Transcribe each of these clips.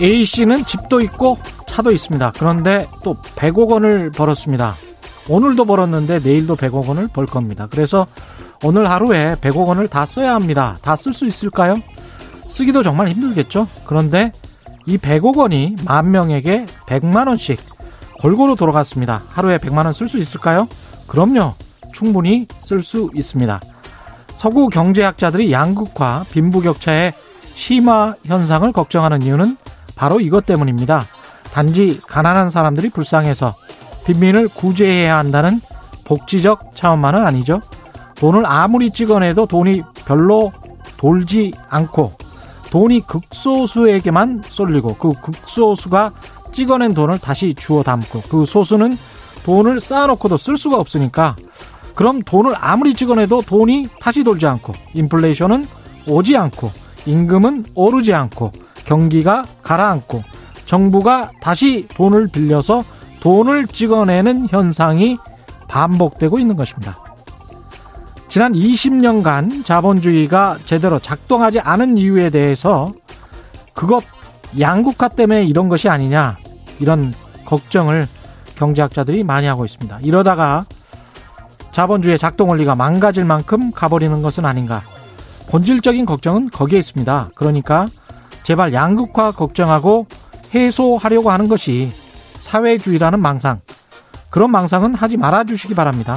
A 씨는 집도 있고 차도 있습니다. 그런데 또 100억 원을 벌었습니다. 오늘도 벌었는데 내일도 100억 원을 벌 겁니다. 그래서 오늘 하루에 100억 원을 다 써야 합니다. 다 쓸 수 있을까요? 쓰기도 정말 힘들겠죠. 그런데 이 100억 원이 만 명에게 100만 원씩 골고루 돌아갔습니다. 하루에 100만 원 쓸 수 있을까요? 그럼요. 충분히 쓸 수 있습니다. 서구 경제학자들이 양극화, 빈부격차의 심화 현상을 걱정하는 이유는 바로 이것 때문입니다. 단지 가난한 사람들이 불쌍해서 빈민을 구제해야 한다는 복지적 차원만은 아니죠. 돈을 아무리 찍어내도 돈이 별로 돌지 않고 돈이 극소수에게만 쏠리고 그 극소수가 찍어낸 돈을 다시 주워 담고 그 소수는 돈을 쌓아놓고도 쓸 수가 없으니까 그럼 돈을 아무리 찍어내도 돈이 다시 돌지 않고 인플레이션은 오지 않고 임금은 오르지 않고 경기가 가라앉고 정부가 다시 돈을 빌려서 돈을 찍어내는 현상이 반복되고 있는 것입니다. 지난 20년간 자본주의가 제대로 작동하지 않은 이유에 대해서 그것 양국화 때문에 이런 것이 아니냐 이런 걱정을 경제학자들이 많이 하고 있습니다. 이러다가 자본주의의 작동 원리가 망가질 만큼 가버리는 것은 아닌가. 본질적인 걱정은 거기에 있습니다. 그러니까 제발 양극화 걱정하고 해소하려고 하는 것이 사회주의라는 망상. 그런 망상은 하지 말아 주시기 바랍니다.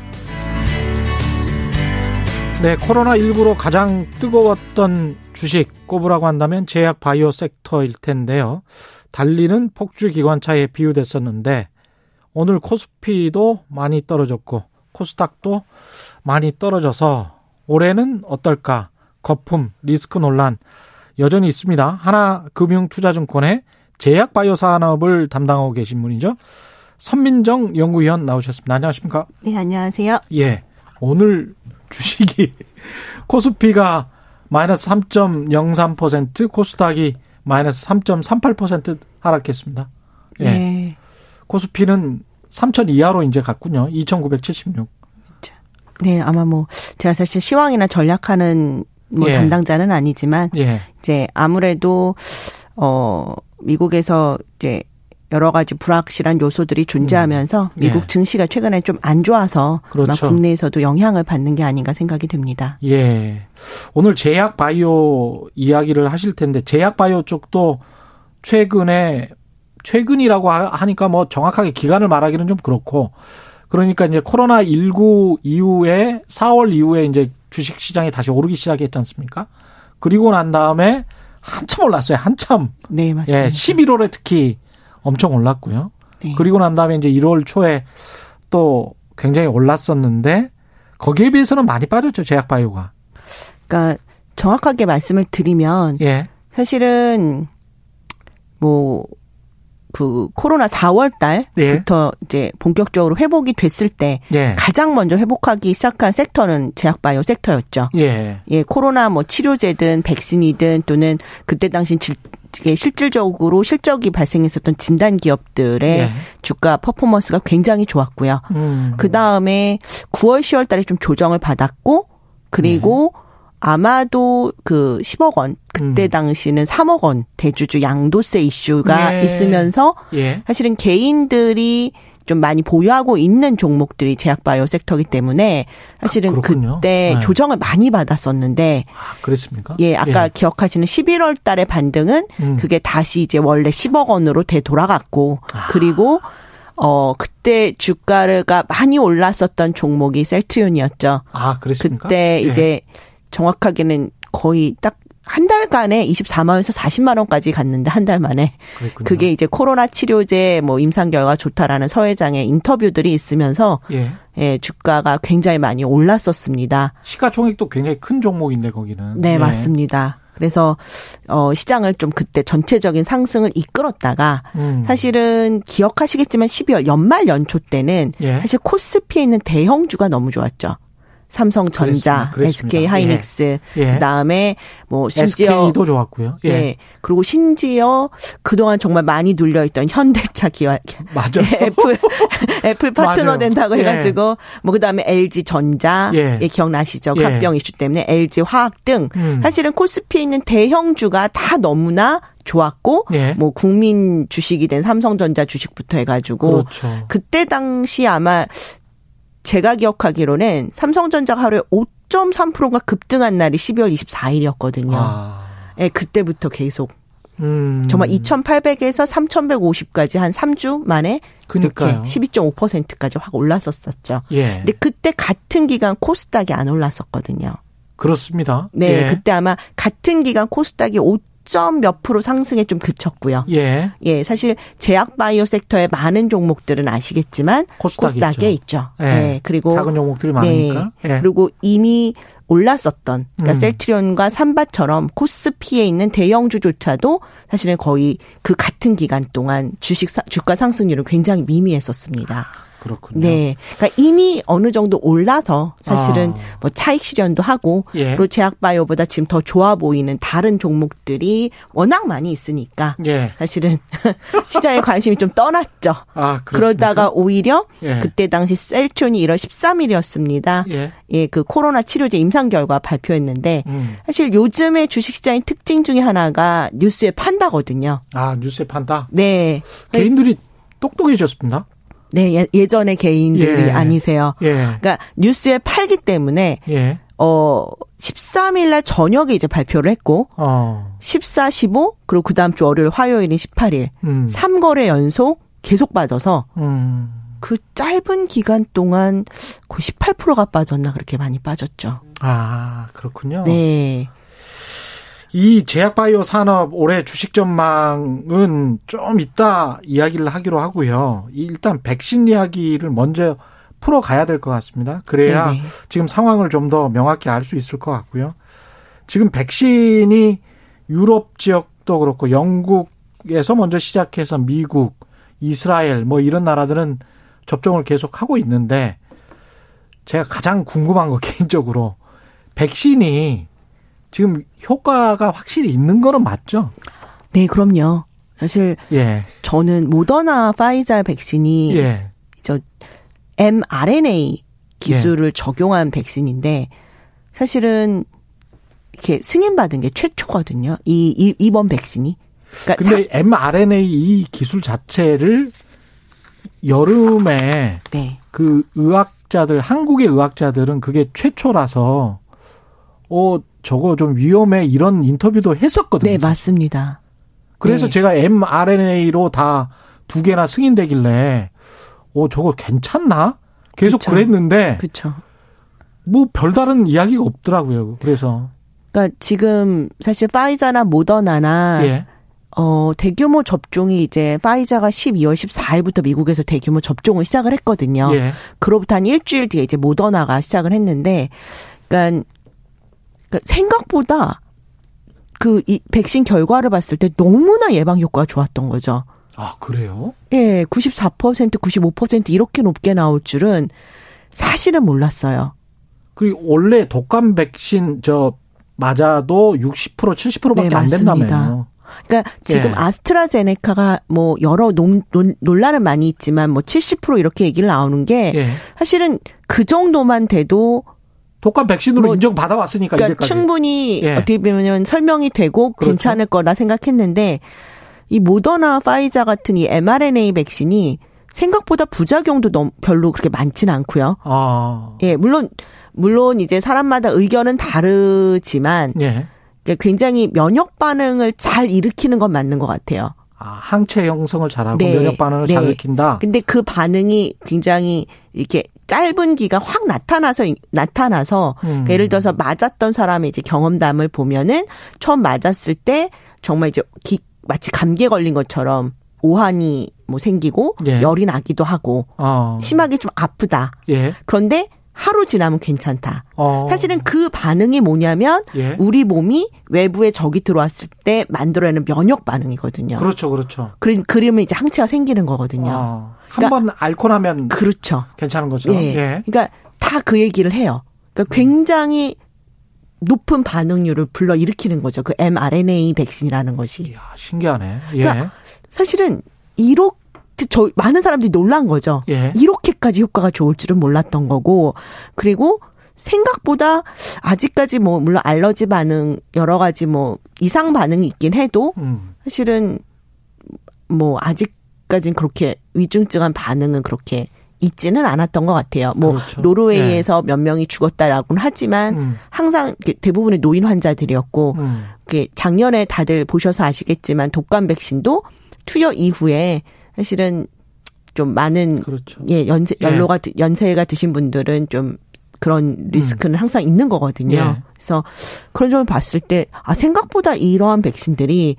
네, 코로나19로 가장 뜨거웠던 주식 꼽으라고 한다면 제약 바이오 섹터일 텐데요. 달리는 폭주 기관차에 비유됐었는데 오늘 코스피도 많이 떨어졌고 코스닥도 많이 떨어져서 올해는 어떨까? 거품, 리스크 논란 여전히 있습니다. 하나금융투자증권의 제약 바이오 산업을 담당하고 계신 분이죠. 선민정 연구위원 나오셨습니다. 안녕하십니까? 네, 안녕하세요. 예. 오늘 주식이 코스피가 마이너스 3.03%, 코스닥이 마이너스 3.38% 하락했습니다. 예. 네. 코스피는 3천 이하로 이제 갔군요. 2,976. 네, 아마 뭐 제가 사실 시황이나 전략하는 뭐 예. 담당자는 아니지만 예. 이제 아무래도 어 미국에서 이제 여러 가지 불확실한 요소들이 존재하면서 음. 미국 예. 증시가 최근에 좀 안 좋아서 그렇죠. 아마 국내에서도 영향을 받는 게 아닌가 생각이 됩니다. 예. 오늘 제약 바이오 이야기를 하실 텐데 제약 바이오 쪽도 최근에 최근이라고 하니까 뭐 정확하게 기간을 말하기는 좀 그렇고 그러니까 이제 코로나 19 이후에 4월 이후에 이제 주식 시장이 다시 오르기 시작했지 않습니까? 그리고 난 다음에 한참 올랐어요. 한참. 네, 맞습니다. 예, 11월에 특히 엄청 올랐고요. 네. 그리고 난 다음에 이제 1월 초에 또 굉장히 올랐었는데 거기에 비해서는 많이 빠졌죠. 제약바이오가. 그러니까 정확하게 말씀을 드리면 예. 사실은 뭐 그 코로나 4월 달부터 예. 이제 본격적으로 회복이 됐을 때 예. 가장 먼저 회복하기 시작한 섹터는 제약바이오 섹터였죠. 예. 예, 코로나 뭐 치료제든 백신이든 또는 그때 당시 질, 실질적으로 실적이 발생했었던 진단 기업들의 예. 주가 퍼포먼스가 굉장히 좋았고요. 음. 그 다음에 9월, 10월 달에 좀 조정을 받았고 그리고 네. 아마도 그 10억 원 그때 음. 당시는 3억 원 대주주 양도세 이슈가 예. 있으면서 예. 사실은 개인들이 좀 많이 보유하고 있는 종목들이 제약바이오 섹터기 때문에 사실은 아, 그때 네. 조정을 많이 받았었는데 아, 그랬습니까? 예, 아까 예. 기억하시는 11월 달의 반등은 음. 그게 다시 이제 원래 10억 원으로 되돌아갔고 아. 그리고 어 그때 주가가 많이 올랐었던 종목이 셀트윤이었죠. 아, 그랬습니까? 그때 이제 예. 정확하게는 거의 딱 한 달간에 24만 원에서 40만 원까지 갔는데 한 달 만에 그랬군요. 그게 이제 코로나 치료제 뭐 임상 결과 좋다라는 서회장의 인터뷰들이 있으면서 예. 예, 주가가 굉장히 많이 올랐었습니다. 시가총액도 굉장히 큰 종목인데 거기는. 네, 예. 맞습니다. 그래서 어 시장을 좀 그때 전체적인 상승을 이끌었다가 음. 사실은 기억하시겠지만 12월 연말 연초 때는 예. 사실 코스피에 있는 대형주가 너무 좋았죠. 삼성전자. SK 하이닉스, 예. 예. 그다음에 뭐 심지어 SK도 좋았고요. 예. 네. 그리고 심지어 그동안 정말 많이 눌려 있던 현대차 기아 맞아. 애플 애플 파트너 된다고 해 가지고 예. 뭐 그다음에 LG 전자 예. 예 기억나시죠? 예. 합병 이슈 때문에 LG 화학 등 음. 사실은 코스피에 있는 대형주가 다 너무나 좋았고 예. 뭐 국민 주식이 된 삼성전자 주식부터 해가지고 그렇죠. 그때 당시 아마 제가 기억하기로는 삼성전자가 하루에 5.3%가 급등한 날이 12월 24일이었거든요. 아. 예, 그때부터 계속 음. 정말 2,800에서 3,150까지 한 3주 만에 그러니까요. 12.5%까지 확 올랐었었죠. 예. 근데 그때 같은 기간 코스닥이 안 올랐었거든요. 그렇습니다. 네, 예. 그때 아마 같은 기간 코스닥이 0몇 프로 상승에 좀 그쳤고요. 예. 예, 사실 제약 바이오 섹터의 많은 종목들은 아시겠지만 코스닥에 있죠. 있죠. 예. 예. 그리고 작은 종목들이 많으니까. 네. 예. 그리고 이미 올랐었던 그러니까 음. 셀트리온과 삼바처럼 코스피에 있는 대형주조차도 사실은 거의 그 같은 기간 동안 주식 주가 상승률은 굉장히 미미했었습니다. 그렇군요. 네. 그러니까 이미 어느 정도 올라서 사실은 아. 뭐 차익 실현도 하고 예. 그리고 제약바이오보다 지금 더 좋아 보이는 다른 종목들이 워낙 많이 있으니까 예. 사실은 시장에 관심이 좀 떠났죠. 아, 그러다가 오히려 예. 그때 당시 셀촌이 1월 13일이었습니다. 예. 예, 그 코로나 치료제 임상 결과 발표했는데 음. 사실 요즘의 주식 시장의 특징 중에 하나가 뉴스에 판다거든요. 아, 뉴스에 판다? 네. 개인들이 똑똑해졌습니다. 네, 예, 예전의 개인들이 예. 아니세요. 예. 그러니까 뉴스에 팔기 때문에 예. 어 13일 날 저녁에 이제 발표를 했고 어. 14, 15 그리고 그다음 주 월요일 화요일인 18일 음. 3거래 연속 계속 빠져서 음. 그 짧은 기간 동안 거의 18%가 빠졌나 그렇게 많이 빠졌죠. 아, 그렇군요. 네. 이 제약바이오 산업 올해 주식 전망은 좀 이따 이야기를 하기로 하고요. 일단 백신 이야기를 먼저 풀어가야 될 것 같습니다. 그래야 네네. 지금 상황을 좀 더 명확히 알 수 있을 것 같고요. 지금 백신이 유럽 지역도 그렇고 영국에서 먼저 시작해서 미국, 이스라엘 뭐 이런 나라들은 접종을 계속 하고 있는데 제가 가장 궁금한 거 개인적으로 백신이 지금 효과가 확실히 있는 거는 맞죠? 네, 그럼요. 사실 예. 저는 모더나 파이자 백신이 예. 저 mRNA 기술을 예. 적용한 백신인데 사실은 이렇게 승인받은 게 최초거든요. 이, 이 이번 백신이. 그러니까 근데 사, mRNA 이 기술 자체를 여름에 네. 그 의학자들 한국의 의학자들은 그게 최초라서 어 저거 좀 위험해 이런 인터뷰도 했었거든요. 네, 맞습니다. 그래서 네. 제가 mRNA로 다 두 개나 승인되길래 어 저거 괜찮나? 계속 그쵸. 그랬는데 그렇죠. 뭐 별다른 이야기가 없더라고요. 그래서 그러니까 지금 사실 파이자나 모더나나 예. 어, 대규모 접종이 이제 파이자가 12월 14일부터 미국에서 대규모 접종을 시작을 했거든요. 예. 그로부터 한 일주일 뒤에 이제 모더나가 시작을 했는데, 그러니까 그러니까 생각보다 그 이 백신 결과를 봤을 때 너무나 예방 효과가 좋았던 거죠. 아, 그래요? 예, 94%, 95% 이렇게 높게 나올 줄은 사실은 몰랐어요. 그리고 원래 독감 백신 저 맞아도 60% 70%밖에 네, 안 된다며요. 그러니까 지금 예. 아스트라제네카가 뭐 여러 논, 논, 논란은 많이 있지만 뭐 70% 이렇게 얘기를 나오는 게 예. 사실은 그 정도만 돼도 독감 백신으로 뭐, 인정받아 왔으니까 그러니까 이제까지. 충분히 예. 어떻게 보면 설명이 되고 그렇죠. 괜찮을 거라 생각했는데 이 모더나 파이자 같은 이 mRNA 백신이 생각보다 부작용도 너무 별로 그렇게 많지는 않고요. 아. 예, 물론 물론 이제 사람마다 의견은 다르지만 예. 굉장히 면역 반응을 잘 일으키는 건 맞는 것 같아요. 아, 항체 형성을 잘하고 네. 면역 반응을 네. 잘 일으킨다. 근데 그 반응이 굉장히 이렇게 짧은 기간 확 나타나서 나타나서 음. 그러니까 예를 들어서 맞았던 사람의 이제 경험담을 보면은 처음 맞았을 때 정말 이제 기, 마치 감기에 걸린 것처럼 오한이 뭐 생기고 예. 열이 나기도 하고 어. 심하게 좀 아프다. 예. 그런데 하루 지나면 괜찮다. 어. 사실은 그 반응이 뭐냐면 예. 우리 몸이 외부에 적이 들어왔을 때 만들어내는 면역 반응이거든요. 그렇죠, 그렇죠. 그리, 그러면 이제 항체가 생기는 거거든요. 어. 한번 그러니까, 앓고 나면 그렇죠. 괜찮은 거죠. 예. 예. 그러니까 다 그 얘기를 해요. 그러니까 굉장히 높은 반응률을 불러 일으키는 거죠. 그 mRNA 백신이라는 것이. 이야, 신기하네. 예. 그러니까 사실은 이렇게 저 많은 사람들이 놀란 거죠. 예. 이렇게까지 효과가 좋을 줄은 몰랐던 거고 그리고 생각보다 아직까지 뭐 물론 알러지 반응 여러 가지 뭐 이상 반응이 있긴 해도 음. 사실은 뭐 아직까진 그렇게 위중증한 반응은 그렇게 있지는 않았던 것 같아요. 뭐 그렇죠. 노르웨이에서 네. 몇 명이 죽었다라고는 하지만 음. 항상 대부분의 노인 환자들이었고 음. 작년에 다들 보셔서 아시겠지만 독감 백신도 투여 이후에 사실은 좀 많은 그렇죠. 예 연세 예. 연로가 예. 연세가 드신 분들은 좀 그런 리스크는 음. 항상 있는 거거든요. 예. 그래서 그런 점을 봤을 때 아 생각보다 이러한 백신들이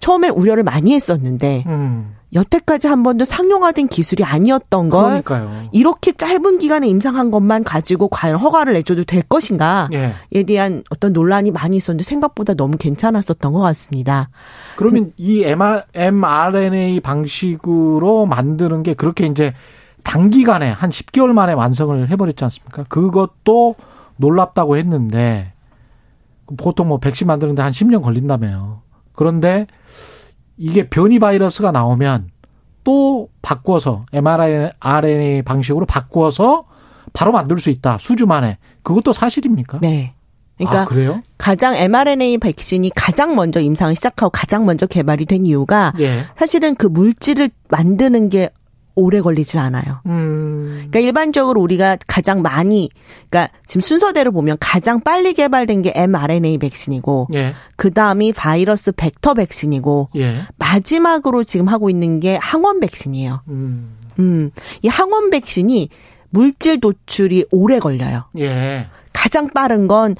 처음에 우려를 많이 했었는데 음. 여태까지 한 번도 상용화된 기술이 아니었던 걸 그러니까요. 이렇게 짧은 기간에 임상한 것만 가지고 과연 허가를 내줘도 될 것인가에 예. 대한 어떤 논란이 많이 있었는데 생각보다 너무 괜찮았었던 것 같습니다. 그러면 그, 이 mRNA 방식으로 만드는 게 그렇게 이제 단기간에 한 10개월 만에 완성을 해버렸지 않습니까? 그것도 놀랍다고 했는데 보통 뭐 백신 만드는데 한 10년 걸린다며요. 그런데 이게 변이 바이러스가 나오면 또 바꿔서 mRNA 방식으로 바꿔서 바로 만들 수 있다. 수주 만에. 그것도 사실입니까? 네. 그러니까 아, 그래요? 가장 mRNA 백신이 가장 먼저 임상을 시작하고 가장 먼저 개발이 된 이유가 예. 사실은 그 물질을 만드는 게 오래 걸리질 않아요. 음. 그러니까 일반적으로 우리가 가장 많이, 그러니까 지금 순서대로 보면 가장 빨리 개발된 게 mRNA 백신이고, 예. 그 다음이 바이러스 벡터 백신이고, 예. 마지막으로 지금 하고 있는 게 항원 백신이에요. 음. 음. 이 항원 백신이 물질 도출이 오래 걸려요. 예. 가장 빠른 건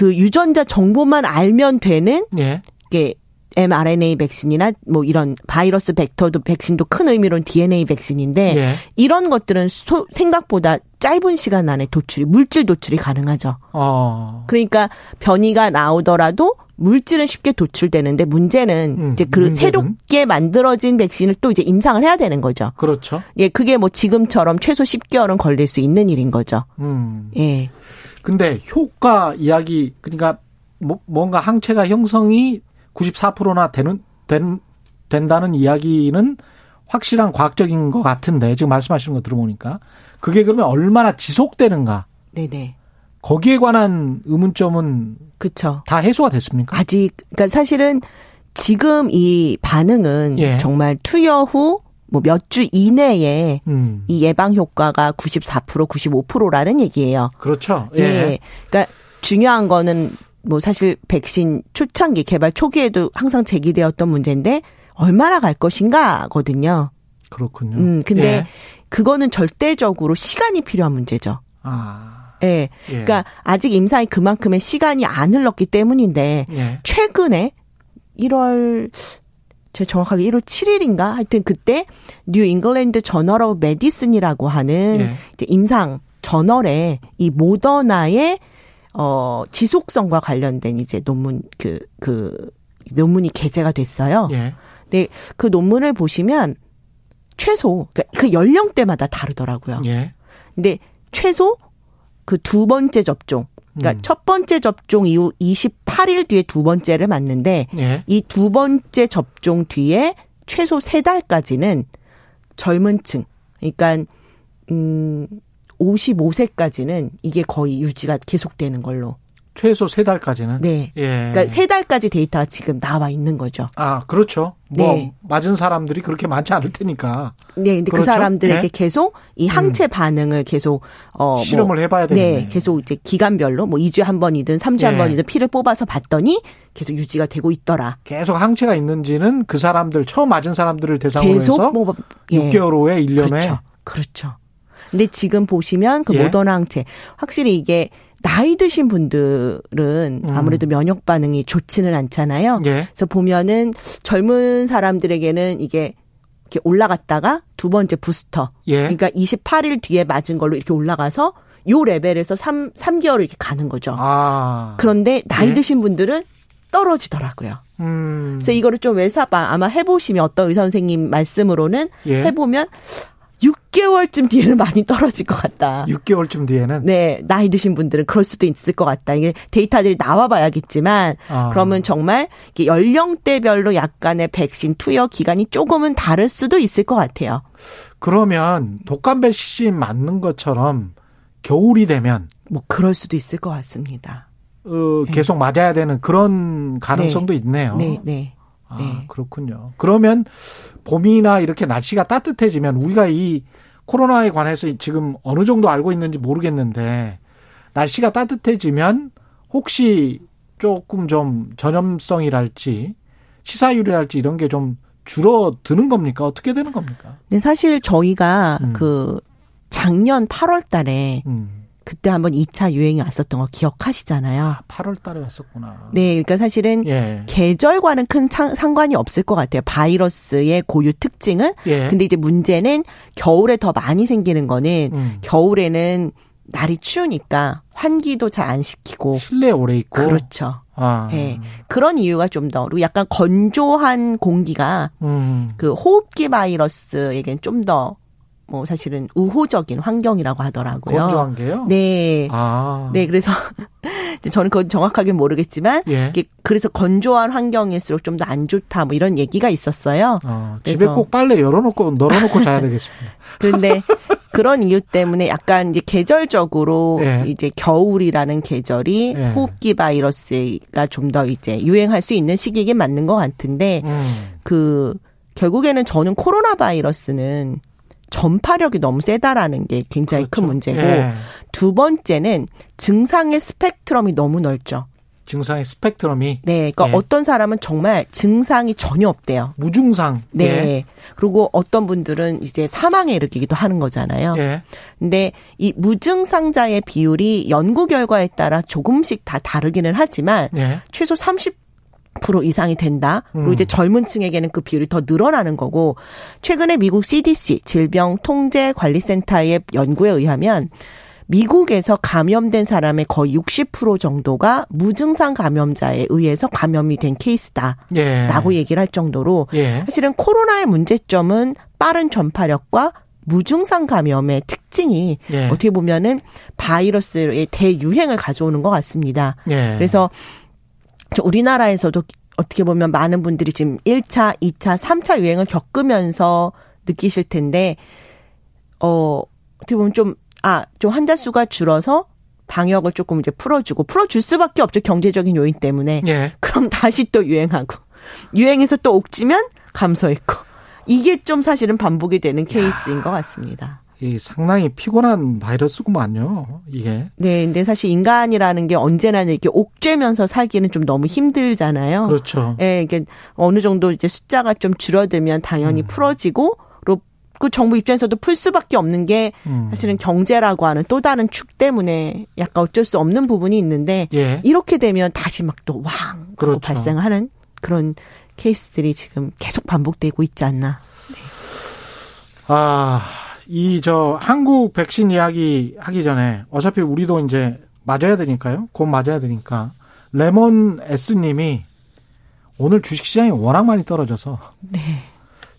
그 유전자 정보만 알면 되는 예. 게 mRNA 백신이나 뭐 이런 바이러스 벡터도 백신도 큰 의미로는 DNA 백신인데 예. 이런 것들은 소, 생각보다 짧은 시간 안에 도출이 물질 도출이 가능하죠. 어. 그러니까 변이가 나오더라도 물질은 쉽게 도출되는데 문제는 음, 이제 그 문제는? 새롭게 만들어진 백신을 또 이제 임상을 해야 되는 거죠. 그렇죠. 예, 그게 뭐 지금처럼 최소 10개월은 걸릴 수 있는 일인 거죠. 음. 예. 근데 효과 이야기 그러니까 뭐, 뭔가 항체가 형성이 94%나 되는 된, 된다는 이야기는 확실한 과학적인 것 같은데 지금 말씀하시는 거 들어보니까 그게 그러면 얼마나 지속되는가? 네네. 거기에 관한 의문점은 그쵸. 다 해소가 됐습니까? 아직 그러니까 사실은 지금 이 반응은 예. 정말 투여 후 뭐 몇 주 이내에 음. 이 예방 효과가 94% 95%라는 얘기예요. 그렇죠. 예. 예. 그러니까 중요한 거는 뭐 사실 백신 초창기 개발 초기에도 항상 제기되었던 문제인데 얼마나 갈 것인가거든요. 그렇군요. 음, 근데 예. 그거는 절대적으로 시간이 필요한 문제죠. 아. 예. 예. 그러니까 아직 임상이 그만큼의 시간이 안 흘렀기 때문인데 예. 최근에 1월 제 정확하게 1월 7일인가 하여튼 그때 New England Journal of Medicine이라고 하는 예. 이제 임상 저널에 이 모더나의 어, 지속성과 관련된 이제 논문, 그, 그, 논문이 게재가 됐어요. 예. 근데 그 논문을 보시면 최소, 그러니까 그 연령대마다 다르더라고요. 예. 근데 최소 그 두 번째 접종, 그러니까 음. 첫 번째 접종 이후 28일 뒤에 두 번째를 맞는데 예. 이두 번째 접종 뒤에 최소 세 달까지는 젊은 층, 그러니까 음 55세까지는 이게 거의 유지가 계속되는 걸로. 최소 세 달까지는? 네. 예. 그러니까 세 달까지 데이터가 지금 나와 있는 거죠. 아, 그렇죠. 뭐 네. 맞은 사람들이 그렇게 많지 않을 테니까. 네, 근데 그 그렇죠? 그 사람들에게 네. 계속 이 항체 음. 반응을 계속 어뭐 실험을 뭐, 해봐야 되겠네. 네, 계속 이제 기간별로 뭐 2주에 한 번이든 3주에 예. 한 번이든 피를 뽑아서 봤더니 계속 유지가 되고 있더라. 계속 항체가 있는지는 그 사람들 처음 맞은 사람들을 대상으로 계속 해서 뭐, 예. 6개월 후에 1년 그렇죠. 그렇죠. 근데 지금 보시면 그 예. 모더나 항체 확실히 이게 나이 드신 분들은 음. 아무래도 면역 반응이 좋지는 않잖아요. 예. 그래서 보면은 젊은 사람들에게는 이게 이렇게 올라갔다가 두 번째 부스터. 예. 그러니까 28일 뒤에 맞은 걸로 이렇게 올라가서 요 레벨에서 3 3개월을 이렇게 가는 거죠. 아. 그런데 나이 예. 드신 분들은 떨어지더라고요. 음. 그래서 이거를 좀 외사봐 아마 해보시면 어떤 의사 선생님 말씀으로는 예. 해보면 6개월쯤 뒤에는 많이 떨어질 것 같다. 6개월쯤 뒤에는? 네, 나이 드신 분들은 그럴 수도 있을 것 같다. 이게 데이터들이 나와 봐야겠지만, 아. 그러면 정말 연령대별로 약간의 백신 투여 기간이 조금은 다를 수도 있을 것 같아요. 그러면 독감 백신 맞는 것처럼 겨울이 되면 뭐 그럴 수도 있을 것 같습니다. 어, 네. 계속 맞아야 되는 그런 가능성도 네. 있네요. 네, 네. 아, 네. 그렇군요. 그러면 봄이나 이렇게 날씨가 따뜻해지면 우리가 이 코로나에 관해서 지금 어느 정도 알고 있는지 모르겠는데 날씨가 따뜻해지면 혹시 조금 좀 전염성이랄지 시사율이랄지 이런 게 좀 줄어드는 겁니까? 어떻게 되는 겁니까? 네, 사실 저희가 음. 그 작년 8월 달에 음. 그때 한번 2차 유행이 왔었던 거 기억하시잖아요. 아, 8월 달에 왔었구나. 네, 그러니까 사실은 예. 계절과는 큰 차, 상관이 없을 것 같아요. 바이러스의 고유 특징은. 예. 근데 이제 문제는 겨울에 더 많이 생기는 거는 음. 겨울에는 날이 추우니까 환기도 잘 안 시키고 실내에 오래 있고 그렇죠. 아. 네. 그런 이유가 좀 더 그리고 약간 건조한 공기가 음. 그 호흡기 바이러스에겐 좀 더 뭐 사실은 우호적인 환경이라고 하더라고요. 건조한 게요? 네. 아. 네, 그래서 저는 그건 정확하게 모르겠지만 예. 그래서 건조한 환경일수록 좀 더 안 좋다 뭐 이런 얘기가 있었어요. 어, 집에 꼭 빨래 열어놓고 널어놓고 자야 되겠습니다. 그런데 그런 이유 때문에 약간 이제 계절적으로 예. 이제 겨울이라는 계절이 예. 호흡기 바이러스가 좀 더 이제 유행할 수 있는 시기이긴 맞는 것 같은데 음. 그 결국에는 저는 코로나 바이러스는 전파력이 너무 세다라는 게 굉장히 그렇죠. 큰 문제고 예. 두 번째는 증상의 스펙트럼이 너무 넓죠. 증상의 스펙트럼이 네, 그러니까 예. 어떤 사람은 정말 증상이 전혀 없대요. 무증상. 네. 예. 그리고 어떤 분들은 이제 사망에 이르기도 하는 거잖아요. 예. 근데 이 무증상자의 비율이 연구 결과에 따라 조금씩 다 다르기는 하지만 예. 최소 30 10% 이상이 된다. 그리고 음. 이제 젊은 층에게는 그 비율이 더 늘어나는 거고 최근에 미국 CDC 질병 통제 관리 센터의 연구에 의하면 미국에서 감염된 사람의 거의 60% 정도가 무증상 감염자에 의해서 감염이 된 케이스다라고 예. 얘기를 할 정도로 예. 사실은 코로나의 문제점은 빠른 전파력과 무증상 감염의 특징이 예. 어떻게 보면은 바이러스의 대유행을 가져오는 것 같습니다. 예. 그래서 우리나라에서도 어떻게 보면 많은 분들이 지금 1차, 2차, 3차 유행을 겪으면서 느끼실 텐데, 어, 어떻게 보면 좀, 아, 좀 환자 수가 줄어서 방역을 조금 이제 풀어주고, 풀어줄 수밖에 없죠. 경제적인 요인 때문에. 예. 그럼 다시 또 유행하고. 유행해서 또 옥지면 감소했고. 이게 좀 사실은 반복이 되는 케이스인 것 같습니다. 이 상당히 피곤한 바이러스구만요, 이게. 네, 근데 사실 인간이라는 게 언제나 이렇게 옥죄면서 살기는 좀 너무 힘들잖아요. 그렇죠. 예, 이게 어느 정도 이제 숫자가 좀 줄어들면 당연히 음. 풀어지고, 그 정부 입장에서도 풀 수밖에 없는 게 음. 사실은 경제라고 하는 또 다른 축 때문에 약간 어쩔 수 없는 부분이 있는데 예. 이렇게 되면 다시 막 또왕 그렇죠. 발생하는 그런 케이스들이 지금 계속 반복되고 있지 않나. 네. 아. 이 저 한국 백신 이야기 하기 전에 어차피 우리도 이제 맞아야 되니까요. 곧 맞아야 되니까 레몬 S님이 오늘 주식시장이 워낙 많이 떨어져서 네.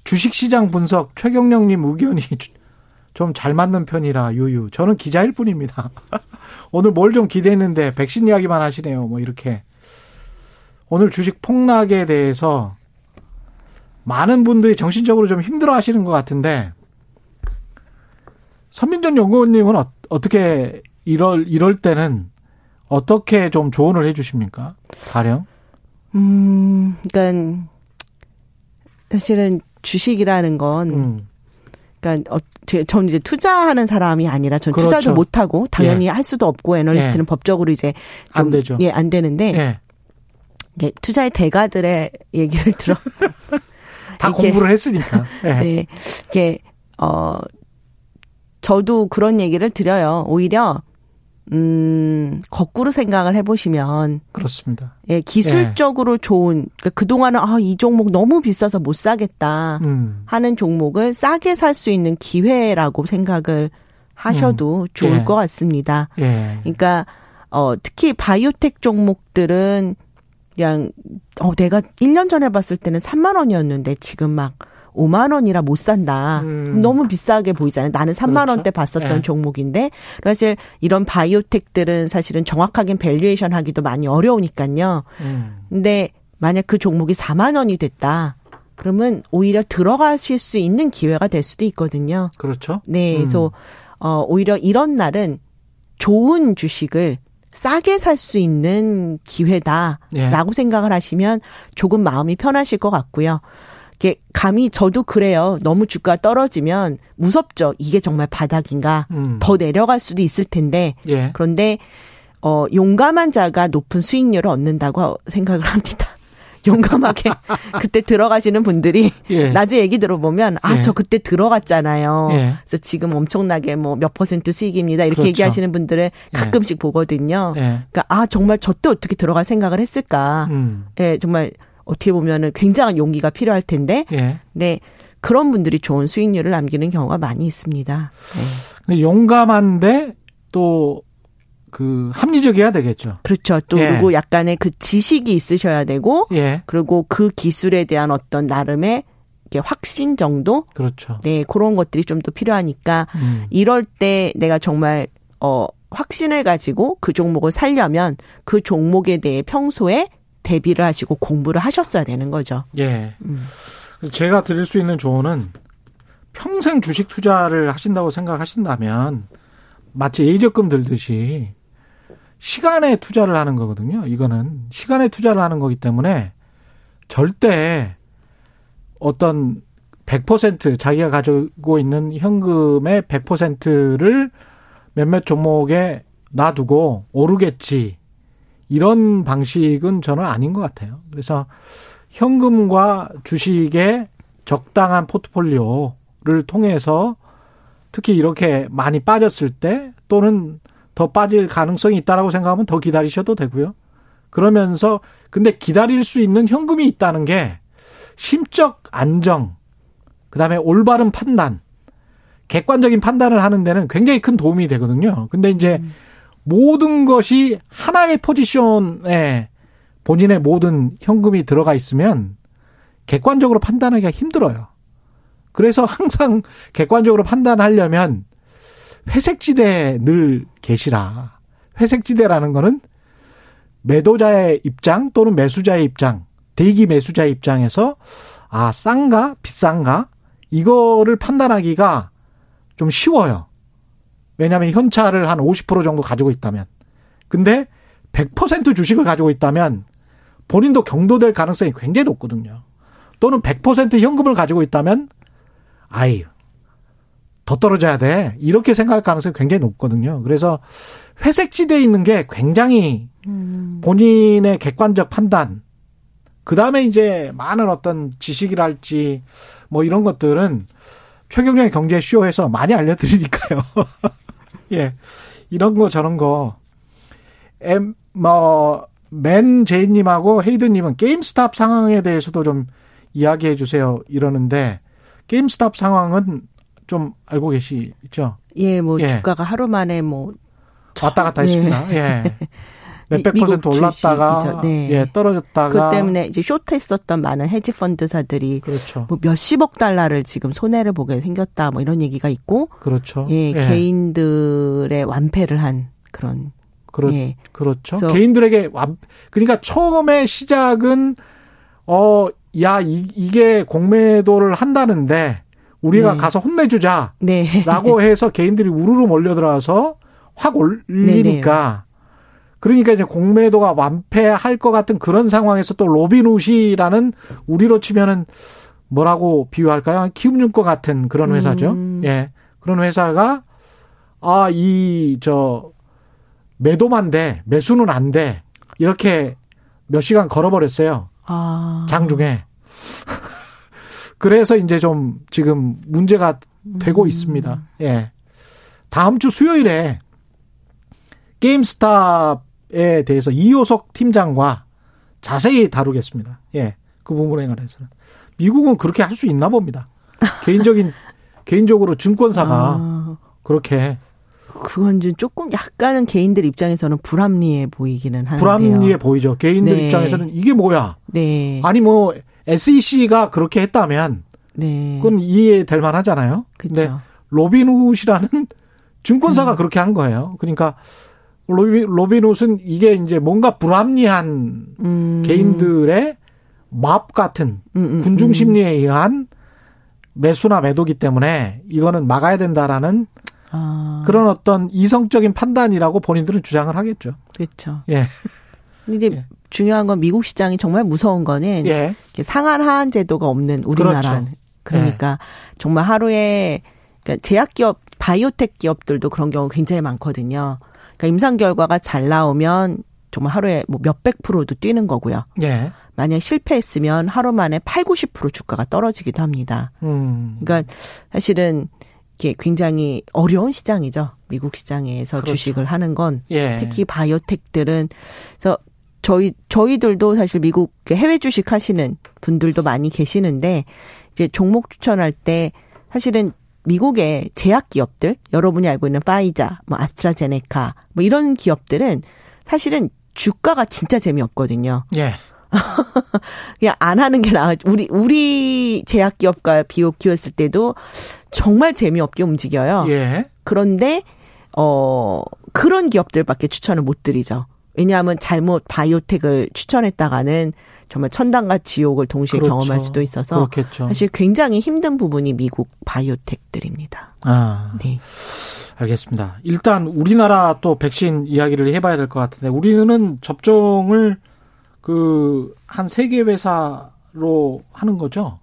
주식시장 분석 최경령님 의견이 좀 잘 맞는 편이라 유유. 저는 기자일 뿐입니다. 오늘 뭘 좀 기대했는데 백신 이야기만 하시네요. 뭐 이렇게 오늘 주식 폭락에 대해서 많은 분들이 정신적으로 좀 힘들어 하시는 것 같은데 선민정 연구원님은 어, 떻게 이럴 이럴 때는 어떻게 좀 조언을 해 주십니까? 가령? 음, 그러니까 사실은 주식이라는 건, 음. 그러니까 어, 전 이제 투자하는 사람이 아니라 전 그렇죠. 투자도 못 하고 당연히 예. 할 수도 없고 애널리스트는 예. 법적으로 이제 좀, 안 되죠. 예, 안 되는데 예. 이게 투자의 대가들의 얘기를 들어 다 공부를 했으니까. 예. 네, 이게 어 저도 그런 얘기를 드려요. 오히려 음, 거꾸로 생각을 해보시면. 그렇습니다. 예, 기술적으로 예. 좋은, 그러니까 그동안은, 아, 이 종목 너무 비싸서 못 사겠다. 음. 하는 종목을 싸게 살 수 있는 기회라고 생각을 하셔도 음. 좋을 예. 것 같습니다. 예. 그러니까, 어, 특히 바이오텍 종목들은 그냥, 어, 내가 1년 전에 봤을 때는 3만 원이었는데 지금 막 5만 원이라 못 산다. 음. 너무 비싸게 보이잖아요. 나는 3만 그렇죠? 원대 봤었던 네. 종목인데 사실 이런 biotech들은 사실은 정확하게 valuation 하기도 많이 어려우니까요. 음. 근데 만약 그 종목이 4만 원이 됐다. 그러면 오히려 들어가실 수 있는 기회가 될 수도 있거든요. 그렇죠. 네, 그래서 음. 어 오히려 이런 날은 좋은 주식을 싸게 살 수 있는 기회다라고 예. 생각을 하시면 조금 마음이 편하실 것 같고요. 이게 감히 저도 그래요. 너무 주가 떨어지면 무섭죠. 이게 정말 바닥인가? 음. 더 내려갈 수도 있을 텐데. 예. 그런데 어 용감한 자가 높은 수익률을 얻는다고 생각을 합니다. 용감하게 그때 들어가시는 분들이 예. 나중에 얘기 들어보면 아저 예. 그때 들어갔잖아요. 예. 그래서 지금 엄청나게 뭐 몇 퍼센트 수익입니다. 이렇게 그렇죠. 얘기하시는 분들을 예. 가끔씩 보거든요. 예. 그러니까 아 정말 저 때 어떻게 들어갈 생각을 했을까? 음. 예, 정말 어떻게 보면은 굉장한 용기가 필요할 텐데, 예. 네 그런 분들이 좋은 수익률을 남기는 경우가 많이 있습니다. 네. 용감한데 또 그 합리적이어야 되겠죠. 그렇죠. 또 예. 그리고 약간의 그 지식이 있으셔야 되고, 예. 그리고 그 기술에 대한 어떤 나름의 확신 정도, 그렇죠. 네 그런 것들이 좀 더 필요하니까 음. 이럴 때 내가 정말 어 확신을 가지고 그 종목을 살려면 그 종목에 대해 평소에 대비를 하시고 공부를 하셨어야 되는 거죠. 예. 음. 제가 드릴 수 있는 조언은 평생 주식 투자를 하신다고 생각하신다면 마치 예적금 들듯이 시간에 투자를 하는 거거든요. 이거는 시간에 투자를 하는 거기 때문에 절대 어떤 100% 자기가 가지고 있는 현금의 100%를 몇몇 종목에 놔두고 오르겠지. 이런 방식은 저는 아닌 것 같아요. 그래서 현금과 주식의 적당한 포트폴리오를 통해서 특히 이렇게 많이 빠졌을 때 또는 더 빠질 가능성이 있다라고 생각하면 더 기다리셔도 되고요. 그러면서 근데 기다릴 수 있는 현금이 있다는 게 심적 안정, 그다음에 올바른 판단, 객관적인 판단을 하는 데는 굉장히 큰 도움이 되거든요. 근데 이제 음. 모든 것이 하나의 포지션에 본인의 모든 현금이 들어가 있으면 객관적으로 판단하기가 힘들어요. 그래서 항상 객관적으로 판단하려면 회색지대에 늘 계시라. 회색지대라는 거는 매도자의 입장 또는 매수자의 입장, 대기 매수자의 입장에서 아, 싼가? 비싼가? 이거를 판단하기가 좀 쉬워요. 왜냐하면 현찰을 한 50% 정도 가지고 있다면. 근데 100% 주식을 가지고 있다면 본인도 경도될 가능성이 굉장히 높거든요. 또는 100% 현금을 가지고 있다면 아이 더 떨어져야 돼. 이렇게 생각할 가능성이 굉장히 높거든요. 그래서 회색 지대에 있는 게 굉장히 음. 본인의 객관적 판단, 그 다음에 이제 많은 어떤 지식이랄지 뭐 이런 것들은 최경련의 경제 쇼에서 많이 알려드리니까요. 예. 이런 거 저런 거. 엠, 뭐, 맨 제이님하고 헤이드님은 게임스탑 상황에 대해서도 좀 이야기해 주세요. 이러는데, 게임스탑 상황은 좀 알고 계시죠? 예, 뭐, 예. 주가가 하루 만에 뭐. 왔다 갔다 했습니다. 예. 예. 몇백 퍼센트 올랐다가 네. 예, 떨어졌다가 그 때문에 이제 쇼트 했었던 많은 헤지 펀드사들이 그렇죠. 뭐 몇십억 달러를 지금 손해를 보게 생겼다 뭐 이런 얘기가 있고 그렇죠. 예, 예. 개인들의 완패를 한 그런 그렇, 예. 그렇죠. 개인들에게 완 그러니까 처음에 시작은 어 야, 이, 이게 공매도를 한다는데 우리가 네. 가서 혼내주자. 네. 라고 해서 개인들이 우르르 몰려들어서 확 올리니까 그러니까 이제 공매도가 완패할 것 같은 그런 상황에서 또 로빈훗이라는 우리로 치면은 뭐라고 비유할까요? 키움증 권 같은 그런 회사죠. 음. 예. 그런 회사가 아, 이 저 매도만 돼. 매수는 안 돼. 이렇게 몇 시간 걸어 버렸어요. 아. 장중에. 그래서 이제 좀 지금 문제가 되고 음. 있습니다. 예. 다음 주 수요일에 게임스탑 에 대해서 이호석 팀장과 자세히 다루겠습니다. 예. 그 부분에 관해서는. 미국은 그렇게 할 수 있나 봅니다. 개인적인, 개인적으로 증권사가 아. 그렇게. 그건 좀 조금 약간은 개인들 입장에서는 불합리해 보이기는 하는데요. 불합리해 보이죠. 개인들 네. 입장에서는 이게 뭐야? 네. 아니 뭐 SEC가 그렇게 했다면 네. 그건 이해될 만하잖아요. 그렇죠. 로빈훗이라는 증권사가 음. 그렇게 한 거예요. 그러니까 로비, 로빈 훗은 이게 이제 뭔가 불합리한 음. 개인들의 mob 같은 음, 음, 군중 음. 심리에 의한 매수나 매도기 때문에 이거는 막아야 된다라는 아. 그런 어떤 이성적인 판단이라고 본인들은 주장을 하겠죠. 그렇죠. 예. 이제 예. 중요한 건 미국 시장이 정말 무서운 거는 예. 상한 하한 제도가 없는 우리나라. 그렇죠. 그러니까 예. 정말 하루에 그러니까 제약기업, 바이오텍 기업들도 그런 경우 굉장히 많거든요. 그러니까 임상 결과가 잘 나오면 정말 하루에 뭐 몇백 프로도 뛰는 거고요. 예. 만약 실패했으면 하루 만에 8, 90% 주가가 떨어지기도 합니다. 음. 그러니까 사실은 이게 굉장히 어려운 시장이죠. 미국 시장에서 그렇죠. 주식을 하는 건 예. 특히 바이오텍들은 그래서 저희 저희들도 사실 미국 해외 주식 하시는 분들도 많이 계시는데 이제 종목 추천할 때 사실은 미국의 제약 기업들, 여러분이 알고 있는 파이자, 뭐 아스트라제네카, 뭐 이런 기업들은 사실은 주가가 진짜 재미없거든요. 예. 그냥 안 하는 게 나아. 우리 우리 제약 기업과 비교 기였을 때도 정말 재미없게 움직여요. 예. 그런데 어 그런 기업들밖에 추천을 못 드리죠. 왜냐하면 잘못 바이오텍을 추천했다가는 정말 천당과 지옥을 동시에 그렇죠. 경험할 수도 있어서 그렇겠죠. 사실 굉장히 힘든 부분이 미국 바이오텍들입니다. 아. 네. 알겠습니다. 일단 우리나라 또 백신 이야기를 해봐야 될 것 같은데 우리는 접종을 그 한 세 개 회사로 하는 거죠?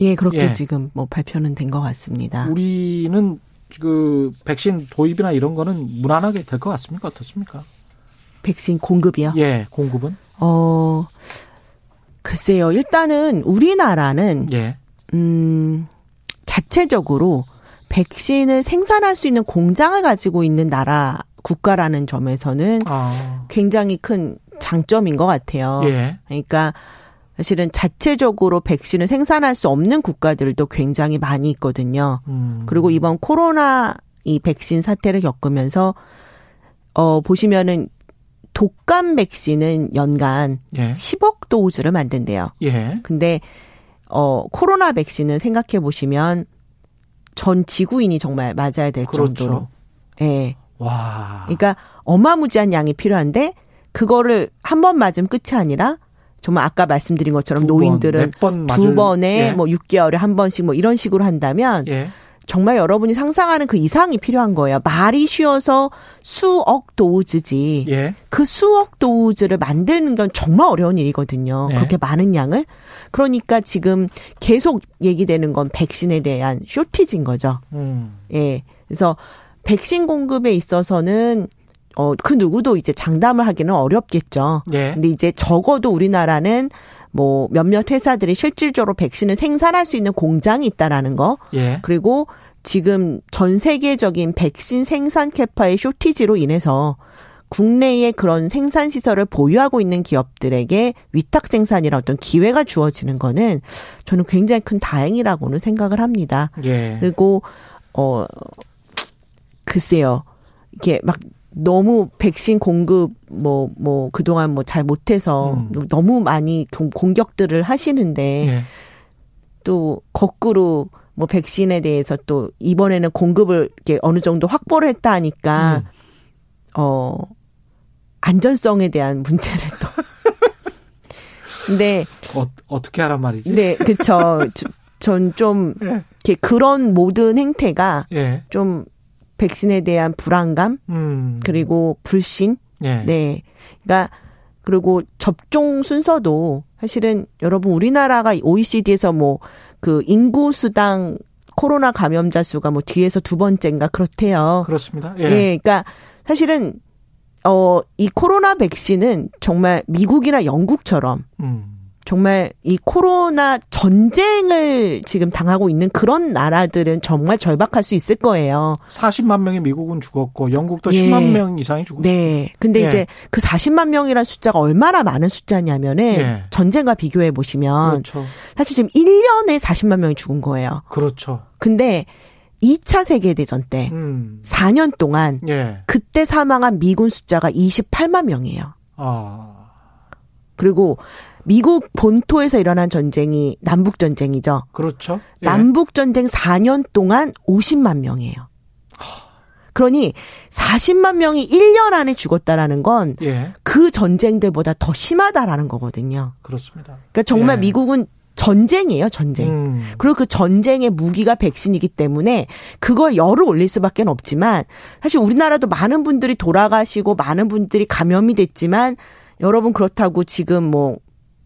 예, 그렇게 예. 지금 뭐 발표는 된 것 같습니다. 우리는 그 백신 도입이나 이런 거는 무난하게 될 것 같습니까? 어떻습니까? 백신 공급이요? 예, 공급은? 어, 글쎄요. 일단은 우리나라는 예. 음 자체적으로 백신을 생산할 수 있는 공장을 가지고 있는 나라 국가라는 점에서는 아. 굉장히 큰 장점인 것 같아요. 예. 그러니까 사실은 자체적으로 백신을 생산할 수 없는 국가들도 굉장히 많이 있거든요. 음. 그리고 이번 코로나 이 백신 사태를 겪으면서 어 보시면은 독감 백신은 연간 예. 10억 도우즈를 만든대요. 예. 근데 어 코로나 백신은 생각해 보시면 전 지구인이 정말 맞아야 될 그렇죠. 정도로. 예. 와. 그러니까 어마무지한 양이 필요한데 그거를 한 번 맞으면 끝이 아니라 정말 아까 말씀드린 것처럼 두 노인들은 번, 두 번에 예. 뭐 6개월에 한 번씩 뭐 이런 식으로 한다면 예. 정말 여러분이 상상하는 그 이상이 필요한 거예요. 말이 쉬워서 수억 도우즈지. 예. 그 수억 도우즈를 만드는 건 정말 어려운 일이거든요. 예. 그렇게 많은 양을. 그러니까 지금 계속 얘기되는 건 백신에 대한 쇼티지인 거죠. 음. 예. 그래서 백신 공급에 있어서는 어, 그 누구도 이제 장담을 하기는 어렵겠죠. 예. 근데 이제 적어도 우리나라는 뭐 몇몇 회사들이 실질적으로 백신을 생산할 수 있는 공장이 있다라는 거. 예. 그리고 지금 전 세계적인 백신 생산 캐파의 쇼티지로 인해서 국내에 그런 생산 시설을 보유하고 있는 기업들에게 위탁 생산이라 어떤 기회가 주어지는 거는 저는 굉장히 큰 다행이라고는 생각을 합니다. 예. 그리고 어 글쎄요. 이게 막 너무 백신 공급 뭐뭐 뭐 그동안 뭐 잘 못해서 음. 너무 많이 공격들을 하시는데 예. 또 거꾸로 뭐 백신에 대해서 또 이번에는 공급을 이렇게 어느 정도 확보를 했다 하니까 음. 어 안전성에 대한 문제를 또 근데 어, 어떻게 하란 말이지? 네, 그쵸. 전좀 예. 이렇게 그런 모든 행태가 예. 좀 백신에 대한 불안감 음. 그리고 불신 예. 네 그러니까 그리고 접종 순서도 사실은 여러분 우리나라가 OECD에서 뭐 그 인구 수당 코로나 감염자 수가 뭐 뒤에서 두 번째인가 그렇대요. 그렇습니다. 예. 예 그러니까 사실은 어 이 코로나 백신은 정말 미국이나 영국처럼 음. 정말 이 코로나 전쟁을 지금 당하고 있는 그런 나라들은 정말 절박할 수 있을 거예요. 40만 명이 미국은 죽었고 영국도 예. 10만 명 이상이 죽었어요. 네. 근데 예. 이제 그 40만 명이라는 숫자가 얼마나 많은 숫자냐면은 예. 전쟁과 비교해 보시면 그렇죠. 사실 지금 1년에 40만 명이 죽은 거예요. 그렇죠. 근데 2차 세계대전 때 음. 4년 동안 예. 그때 사망한 미군 숫자가 28만 명이에요. 아. 그리고 미국 본토에서 일어난 전쟁이 남북 전쟁이죠. 그렇죠. 예. 남북 전쟁 4년 동안 50만 명이에요. 그러니 40만 명이 1년 안에 죽었다라는 건그 예. 그 전쟁들보다 더 심하다라는 거거든요. 그렇습니다. 그러니까 정말 예. 미국은 전쟁이에요, 전쟁. 음. 그리고 그 전쟁의 무기가 백신이기 때문에 그걸 열을 올릴 수밖에 없지만 사실 우리나라도 많은 분들이 돌아가시고 많은 분들이 감염이 됐지만 여러분 그렇다고 지금 뭐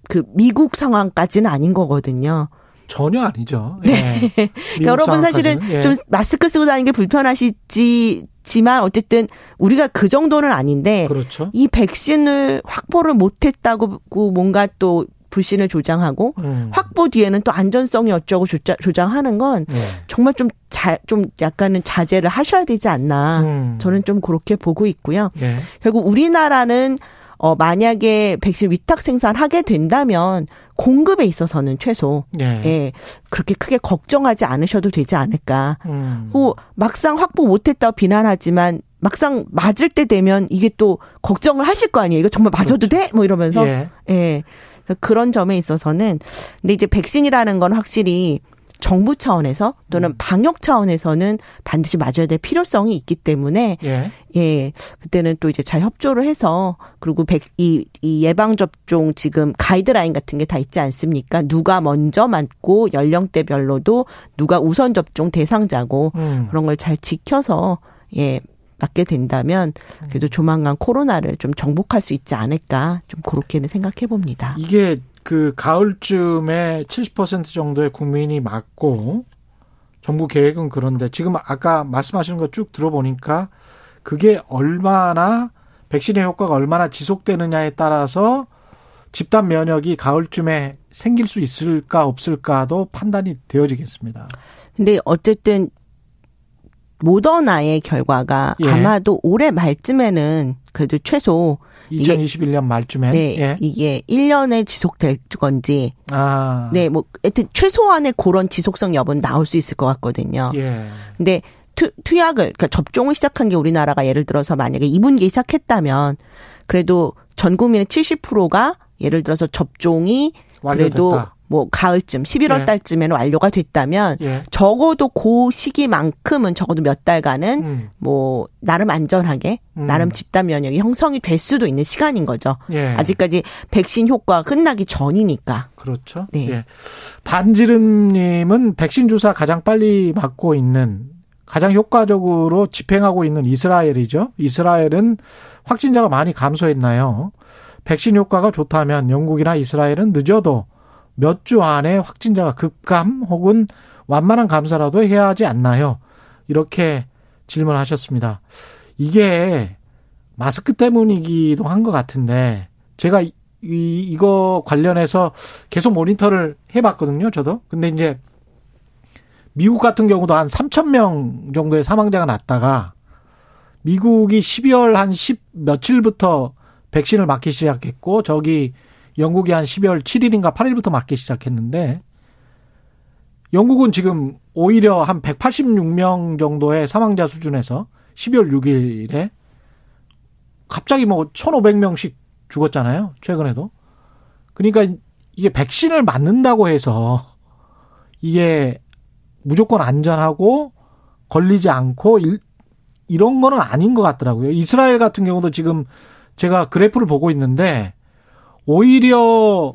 그 미국 상황까지는 아닌 거거든요. 전혀 아니죠. 네. 예. 여러분 사실은 예. 좀 마스크 쓰고 다니는 게 불편하시지 지만 어쨌든 우리가 그 정도는 아닌데 그렇죠. 이 백신을 확보를 못 했다고 뭔가 또 불신을 조장하고 음. 확보 뒤에는 또 안전성이 어쩌고 조장, 하는건 네. 정말 좀 자, 좀 약간은 자제를 하셔야 되지 않나. 음. 저는 좀 그렇게 보고 있고요. 네. 결국 우리나라는 어, 만약에 백신 위탁 생산하게 된다면 공급에 있어서는 최소 예. 예 그렇게 크게 걱정하지 않으셔도 되지 않을까. 음. 그 막상 확보 못했다고 비난하지만 막상 맞을 때 되면 이게 또 걱정을 하실 거 아니에요. 이거 정말 맞아도 그렇죠. 돼? 뭐 이러면서 예. 예. 그런 점에 있어서는 근데 이제 백신이라는 건 확실히 정부 차원에서 또는 음. 방역 차원에서는 반드시 맞아야 될 필요성이 있기 때문에 예, 예 그때는 또 이제 잘 협조를 해서 그리고 백, 이, 이 예방 접종 지금 가이드라인 같은 게 다 있지 않습니까? 누가 먼저 맞고 연령대별로도 누가 우선 접종 대상자고 음. 그런 걸 잘 지켜서 예 맞게 된다면 그래도 조만간 코로나를 좀 정복할 수 있지 않을까 좀 그렇게는 생각해 봅니다. 이게 그 가을쯤에 70% 정도의 국민이 맞고 정부 계획은 그런데 지금 아까 말씀하신 거쭉 들어보니까 그게 얼마나 백신의 효과가 얼마나 지속되느냐에 따라서 집단 면역이 가을쯤에 생길 수 있을까 없을까도 판단이 되어지겠습니다. 근데 어쨌든 모더나의 결과가 예. 아마도 올해 말쯤에는 그래도 최소 2021년 말쯤에 네, 예. 이게 1년에 지속될 건지 아. 네, 뭐 하여튼 최소한의 그런 지속성 여부는 나올 수 있을 것 같거든요. 예. 근데 투, 투약을 그러니까 접종을 시작한 게 우리나라가 예를 들어서 만약에 2분기 시작했다면 그래도 전 국민의 70%가 예를 들어서 접종이 그래도 완료됐다. 뭐 가을쯤 11월 예. 달쯤에는 완료가 됐다면 예. 적어도 그 시기만큼은 적어도 몇 달간은 음. 뭐 나름 안전하게 음. 나름 집단 면역이 형성이 될 수도 있는 시간인 거죠. 예. 아직까지 백신 효과가 끝나기 전이니까. 그렇죠. 네. 예. 반지름 님은 백신 주사 가장 빨리 맞고 있는 가장 효과적으로 집행하고 있는 이스라엘이죠. 이스라엘은 확진자가 많이 감소했나요? 백신 효과가 좋다면 영국이나 이스라엘은 늦어도 몇 주 안에 확진자가 급감 혹은 완만한 감사라도 해야 하지 않나요? 이렇게 질문하셨습니다. 이게 마스크 때문이기도 한 것 같은데 제가 이, 이 거 관련해서 계속 모니터를 해봤거든요. 저도. 근데 이제 미국 같은 경우도 한 3천 명 정도의 사망자가 났다가 미국이 12월 한 10 며칠부터 백신을 맞기 시작했고 저기 영국이 한 12월 7일인가 8일부터 맞기 시작했는데 영국은 지금 오히려 한 186명 정도의 사망자 수준에서 12월 6일에 갑자기 뭐 1,500명씩 죽었잖아요. 최근에도. 그러니까 이게 백신을 맞는다고 해서 이게 무조건 안전하고 걸리지 않고 이런 거는 아닌 것 같더라고요. 이스라엘 같은 경우도 지금 제가 그래프를 보고 있는데 오히려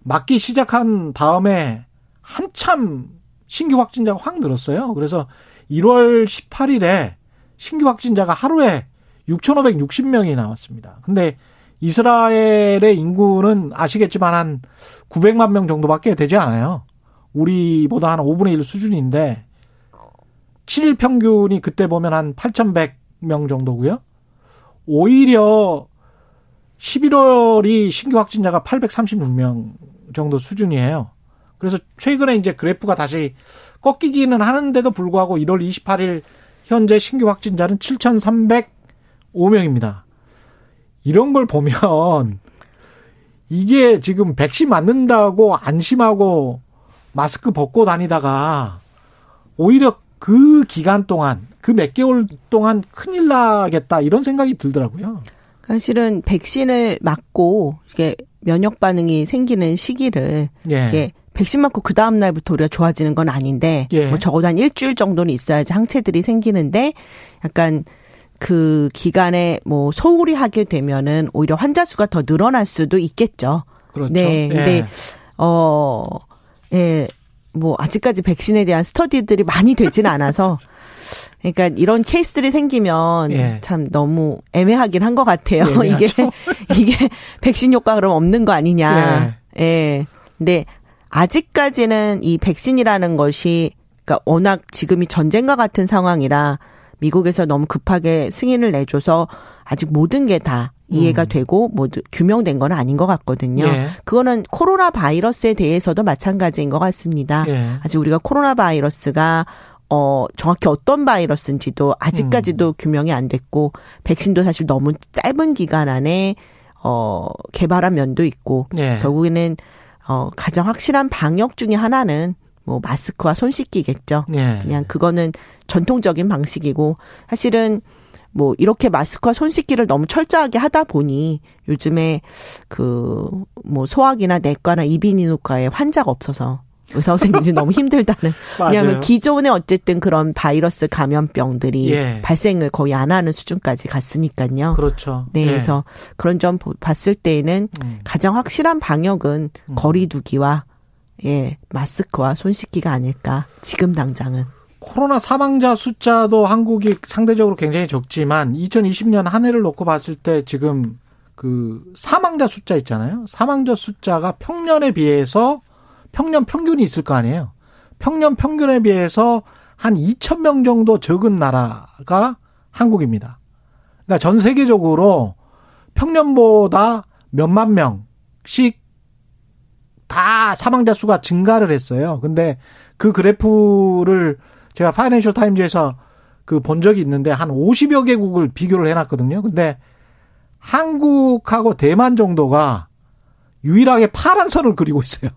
맞기 시작한 다음에 한참 신규 확진자가 확 늘었어요. 그래서 1월 18일에 신규 확진자가 하루에 6,560명이 나왔습니다. 근데 이스라엘의 인구는 아시겠지만 한 900만 명 정도밖에 되지 않아요. 우리보다 한 5분의 1 수준인데 7일 평균이 그때 보면 한 8,100명 정도고요. 오히려 11월이 신규 확진자가 836명 정도 수준이에요. 그래서 최근에 이제 그래프가 다시 꺾이기는 하는데도 불구하고 1월 28일 현재 신규 확진자는 7,305명입니다. 이런 걸 보면 이게 지금 백신 맞는다고 안심하고 마스크 벗고 다니다가 오히려 그 기간 동안 그 몇 개월 동안 큰일 나겠다 이런 생각이 들더라고요. 사실은 백신을 맞고 이게 면역 반응이 생기는 시기를 예. 이게 백신 맞고 그 다음 날부터 우리가 좋아지는 건 아닌데 예. 뭐 적어도 한 일주일 정도는 있어야지 항체들이 생기는데 약간 그 기간에 뭐 소홀히 하게 되면은 오히려 환자 수가 더 늘어날 수도 있겠죠. 그렇죠. 네. 근데 예. 어 예. 뭐 아직까지 백신에 대한 스터디들이 많이 되지는 않아서 그러니까 이런 케이스들이 생기면 예. 참 너무 애매하긴 한 것 같아요. 이게 이게 백신 효과 그럼 없는 거 아니냐. 예. 예. 근데 아직까지는 이 백신이라는 것이 그러니까 워낙 지금이 전쟁과 같은 상황이라 미국에서 너무 급하게 승인을 내줘서 아직 모든 게 다 이해가 음. 되고 모두 규명된 건 아닌 것 같거든요. 예. 그거는 코로나 바이러스에 대해서도 마찬가지인 것 같습니다. 예. 아직 우리가 코로나 바이러스가 어, 정확히 어떤 바이러스인지도 아직까지도 음. 규명이 안 됐고, 백신도 사실 너무 짧은 기간 안에, 어, 개발한 면도 있고, 예. 결국에는, 어, 가장 확실한 방역 중의 하나는 뭐 마스크와 손 씻기겠죠. 예. 그냥 그거는 전통적인 방식이고, 사실은 뭐 이렇게 마스크와 손 씻기를 너무 철저하게 하다 보니 요즘에 그 뭐 소화기나 내과나 이비인후과에 환자가 없어서 의사 선생님들이 너무 힘들다는. 왜냐하면 기존에 어쨌든 그런 바이러스 감염병들이 예. 발생을 거의 안 하는 수준까지 갔으니까요. 그렇죠. 네, 예. 그래서 그런 점 봤을 때에는 음. 가장 확실한 방역은 음. 거리두기와 예 마스크와 손 씻기가 아닐까. 지금 당장은. 코로나 사망자 숫자도 한국이 상대적으로 굉장히 적지만 2020년 한 해를 놓고 봤을 때 지금 그 사망자 숫자 있잖아요. 사망자 숫자가 평년에 비해서 평년 평균이 있을 거 아니에요. 평년 평균에 비해서 한 2천 명 정도 적은 나라가 한국입니다. 그러니까 전 세계적으로 평년보다 몇만 명씩 다 사망자 수가 증가를 했어요. 근데 그 그래프를 제가 파이낸셜 타임즈에서 그 본 적이 있는데 한 50여 개국을 비교를 해놨거든요. 근데 한국하고 대만 정도가 유일하게 파란 선을 그리고 있어요.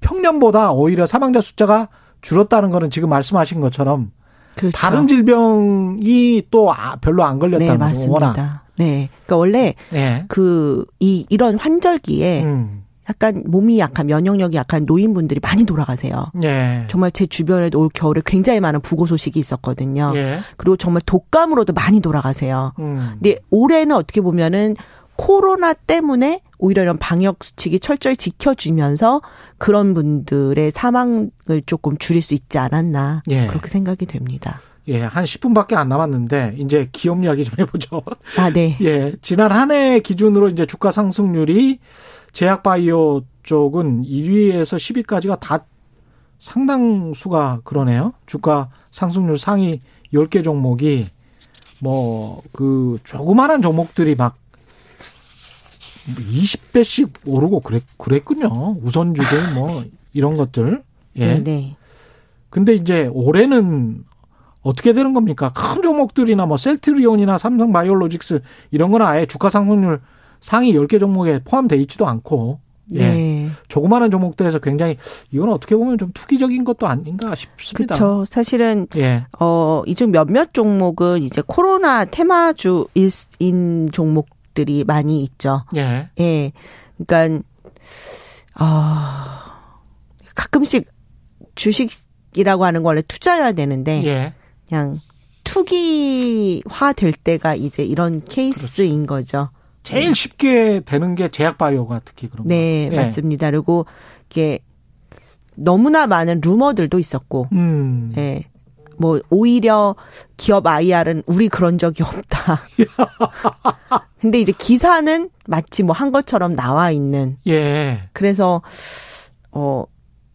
평년보다 오히려 사망자 숫자가 줄었다는 거는 지금 말씀하신 것처럼 그렇죠. 다른 질병이 또 아, 별로 안 걸렸다는 네, 맞습니다. 워낙. 네. 그러니까 원래 네. 그이 이런 환절기에 음. 약간 몸이 약한 면역력이 약한 노인분들이 많이 돌아가세요. 예. 정말 제 주변에도 올 겨울에 굉장히 많은 부고 소식이 있었거든요. 예. 그리고 정말 독감으로도 많이 돌아가세요. 음. 근데 올해는 어떻게 보면은 코로나 때문에 오히려 이런 방역 수칙이 철저히 지켜지면서 그런 분들의 사망을 조금 줄일 수 있지 않았나 예. 그렇게 생각이 됩니다. 예, 한 10분밖에 안 남았는데 이제 기업 이야기 좀 해보죠. 아, 네. 예, 지난 한 해 기준으로 이제 주가 상승률이 제약바이오 쪽은 1위에서 10위까지가 다 상당수가 그러네요. 주가 상승률 상위 10개 종목이 뭐 그 조그마한 종목들이 막 20배씩 오르고 그랬, 그랬군요. 우선주들 뭐 이런 것들. 예. 네, 네. 근데 이제 올해는 어떻게 되는 겁니까? 큰 종목들이나 뭐 셀트리온이나 삼성 바이오로직스 이런 거는 아예 주가 상승률 상위 10개 종목에 포함돼 있지도 않고 예. 네. 조그마한 종목들에서 굉장히 이건 어떻게 보면 좀 투기적인 것도 아닌가 싶습니다. 그렇죠. 사실은 예. 어, 이 중 몇몇 종목은 이제 코로나 테마주인 종목 것들이 많이 있죠. 예. 예. 그러니까 아 어, 가끔씩 주식이라고 하는 거 원래 투자해야 되는데 예. 그냥 투기화 될 때가 이제 이런 케이스인 그렇죠. 거죠. 제일 쉽게 되는 게 제약바이오가 특히 그런 네, 예. 맞습니다. 그리고 이게 너무나 많은 루머들도 있었고, 음. 예. 뭐 오히려 기업 IR은 우리 그런 적이 없다. 근데 이제 기사는 마치 뭐 한 것처럼 나와 있는. 예. 그래서 어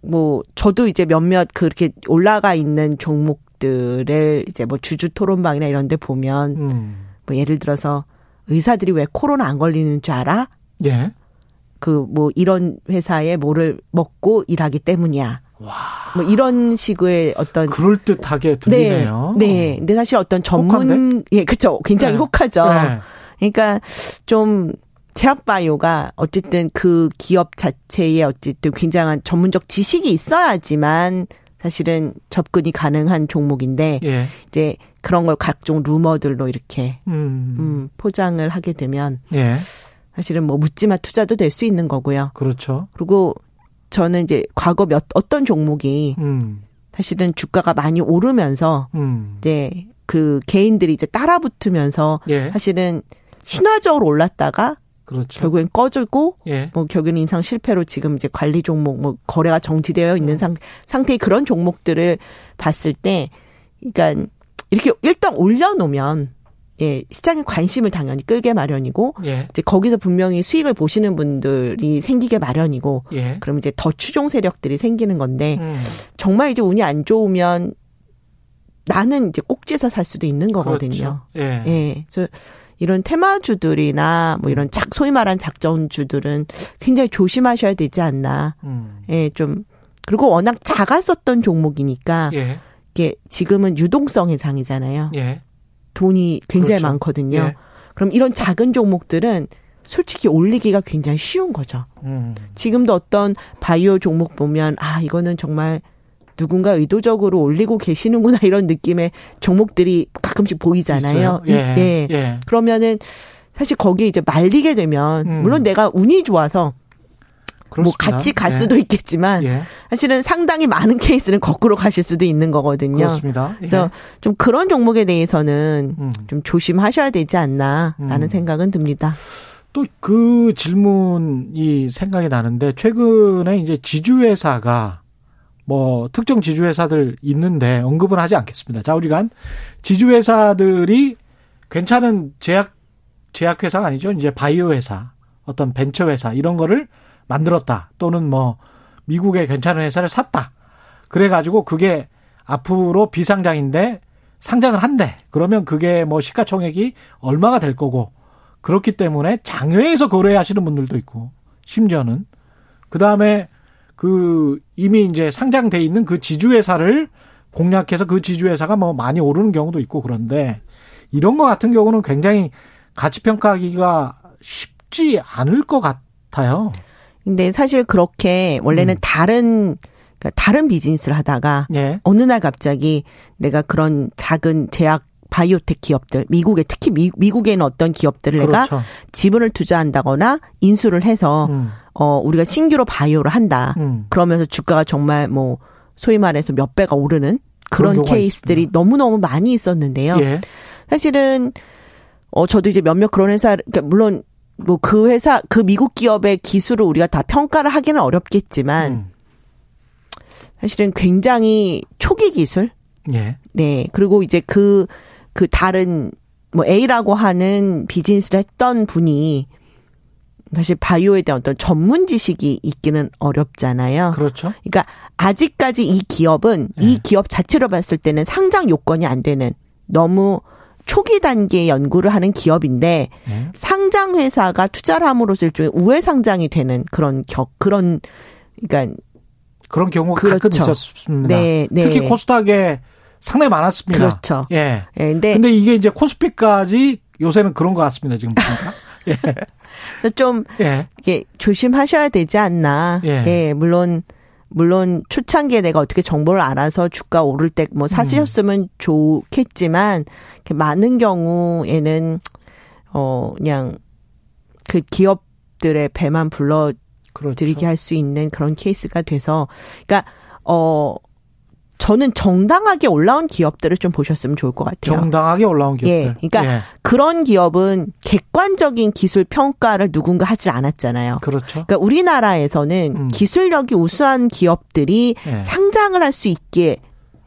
뭐 저도 이제 몇몇 그렇게 올라가 있는 종목들을 이제 뭐 주주 토론방이나 이런 데 보면 음. 뭐 예를 들어서 의사들이 왜 코로나 안 걸리는 줄 알아? 예. 그 뭐 이런 회사에 뭐를 먹고 일하기 때문이야. 와. 뭐 이런 식의 어떤 그럴 듯하게 들리네요. 네, 네. 근데 사실 어떤 전문 혹한데? 예, 그렇죠. 굉장히 네. 혹하죠. 네. 그러니까 좀 제약바이오가 어쨌든 그 기업 자체에 어쨌든 굉장한 전문적 지식이 있어야지만 사실은 접근이 가능한 종목인데 예. 이제 그런 걸 각종 루머들로 이렇게 음. 음 포장을 하게 되면 예. 사실은 뭐 묻지마 투자도 될 수 있는 거고요. 그렇죠. 그리고 저는 이제 과거 몇 어떤 종목이 음. 사실은 주가가 많이 오르면서 음. 이제 그 개인들이 이제 따라붙으면서 예. 사실은 신화적으로 올랐다가 그렇죠. 결국엔 꺼지고 예. 뭐 결국엔 임상 실패로 지금 이제 관리 종목 뭐 거래가 정지되어 있는 음. 상, 상태의 그런 종목들을 봤을 때 그러니까 이렇게 일단 올려놓으면 예, 시장의 관심을 당연히 끌게 마련이고 예. 이제 거기서 분명히 수익을 보시는 분들이 생기게 마련이고 예. 그럼 이제 더 추종 세력들이 생기는 건데 음. 정말 이제 운이 안 좋으면 나는 이제 꼭지에서 살 수도 있는 거거든요. 그렇죠. 예. 예. 그래서 이런 테마주들이나 뭐 이런 작 소위 말한 작전주들은 굉장히 조심하셔야 되지 않나. 음. 예, 좀 그리고 워낙 작았었던 종목이니까 예. 이게 지금은 유동성의 장이잖아요. 예. 돈이 굉장히 그렇죠. 많거든요. 예. 그럼 이런 작은 종목들은 솔직히 올리기가 굉장히 쉬운 거죠. 음. 지금도 어떤 바이오 종목 보면 아 이거는 정말 누군가 의도적으로 올리고 계시는구나 이런 느낌의 종목들이 가끔씩 보이잖아요. 예. 예. 예. 그러면은 사실 거기에 이제 말리게 되면 음. 물론 내가 운이 좋아서 뭐 그렇습니다. 뭐 같이 갈 예. 수도 있겠지만 예. 사실은 상당히 많은 케이스는 거꾸로 가실 수도 있는 거거든요. 그렇습니다. 예. 그래서 좀 그런 종목에 대해서는 음. 좀 조심하셔야 되지 않나라는 음. 생각은 듭니다. 또 그 질문이 생각이 나는데 최근에 이제 지주회사가 뭐 특정 지주회사들 있는데 언급은 하지 않겠습니다. 자, 우리가 지주회사들이 괜찮은 제약 제약회사가 아니죠. 이제 바이오 회사, 어떤 벤처 회사 이런 거를 만들었다. 또는 뭐 미국의 괜찮은 회사를 샀다. 그래가지고 그게 앞으로 비상장인데 상장을 한대. 그러면 그게 뭐 시가총액이 얼마가 될 거고 그렇기 때문에 장외에서 거래하시는 분들도 있고 심지어는 그 다음에 그 이미 이제 상장돼 있는 그 지주회사를 공략해서 그 지주회사가 뭐 많이 오르는 경우도 있고 그런데 이런 거 같은 경우는 굉장히 가치 평가하기가 쉽지 않을 것 같아요. 근데 사실 그렇게 원래는 음. 다른 그러니까 다른 비즈니스를 하다가 예. 어느 날 갑자기 내가 그런 작은 제약 바이오텍 기업들 미국에 특히 미, 미국에는 어떤 기업들을 그렇죠. 내가 지분을 투자한다거나 인수를 해서 음. 어 우리가 신규로 바이오를 한다. 음. 그러면서 주가가 정말 뭐 소위 말해서 몇 배가 오르는 그런, 그런 케이스들이 너무 너무 많이 있었는데요. 예. 사실은 어 저도 이제 몇몇 그런 회사 그러니까 물론 뭐 그 회사 그 미국 기업의 기술을 우리가 다 평가를 하기는 어렵겠지만 음. 사실은 굉장히 초기 기술. 예. 네. 그리고 이제 그그 그 다른 뭐 A라고 하는 비즈니스를 했던 분이 사실 바이오에 대한 어떤 전문 지식이 있기는 어렵잖아요. 그렇죠. 그러니까 아직까지 이 기업은 예. 이 기업 자체로 봤을 때는 상장 요건이 안 되는 너무 초기 단계의 연구를 하는 기업인데 네. 상장 회사가 투자를 함으로써 일종의 우회 상장이 되는 그런 격 그런 그러니까 그런 경우가 그렇죠. 가끔 있었습니다. 네, 네. 특히 코스닥에 상당히 많았습니다. 그렇죠. 예. 예. 근데, 근데 이게 이제 코스피까지 요새는 그런 것 같습니다. 지금 보니까. 예. 그래서 좀 예. 이게 조심하셔야 되지 않나. 예. 예. 물론 물론 초창기에 내가 어떻게 정보를 알아서 주가 오를 때 뭐 사시셨으면 음. 좋겠지만 많은 경우에는 어 그냥 그 기업들의 배만 불러 드리게 그렇죠. 할수 있는 그런 케이스가 돼서 그러니까 어 저는 정당하게 올라온 기업들을 좀 보셨으면 좋을 것 같아요. 정당하게 올라온 기업들. 예. 그러니까 예. 그런 기업은 객관적인 기술 평가를 누군가 하질 않았잖아요. 그렇죠. 그러니까 우리나라에서는 음. 기술력이 우수한 기업들이 예. 상장을 할 수 있게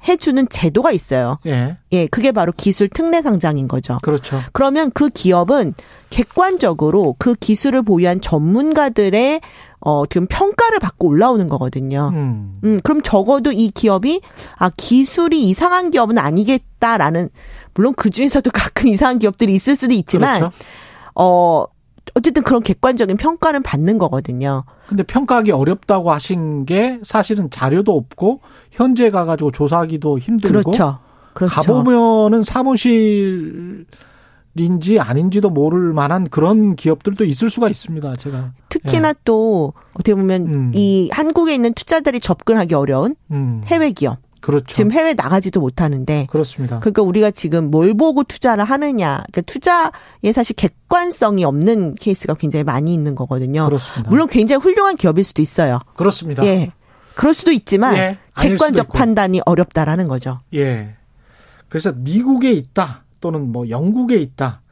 해주는 제도가 있어요. 예. 예, 그게 바로 기술 특례 상장인 거죠. 그렇죠. 그러면 그 기업은 객관적으로 그 기술을 보유한 전문가들의 어, 지금 평가를 받고 올라오는 거거든요. 음. 음, 그럼 적어도 이 기업이, 아, 기술이 이상한 기업은 아니겠다라는, 물론 그 중에서도 가끔 이상한 기업들이 있을 수도 있지만, 그렇죠. 어, 어쨌든 그런 객관적인 평가는 받는 거거든요. 근데 평가하기 어렵다고 하신 게 사실은 자료도 없고 현재 가가지고 조사하기도 힘들고 그렇죠. 그렇죠. 가보면은 사무실 인지 아닌지도 모를 만한 그런 기업들도 있을 수가 있습니다. 제가 특히나 예. 또 어떻게 보면 음. 이 한국에 있는 투자들이 접근하기 어려운 음. 해외 기업 그렇죠. 지금 해외 나가지도 못하는데. 그렇습니다. 그러니까 우리가 지금 뭘 보고 투자를 하느냐. 그러니까 투자에 사실 객관성이 없는 케이스가 굉장히 많이 있는 거거든요. 그렇습니다. 물론 굉장히 훌륭한 기업일 수도 있어요. 그렇습니다. 예. 그럴 수도 있지만 예, 객관적 판단이 어렵다라는 거죠. 예. 그래서 미국에 있다 또는 뭐 영국에 있다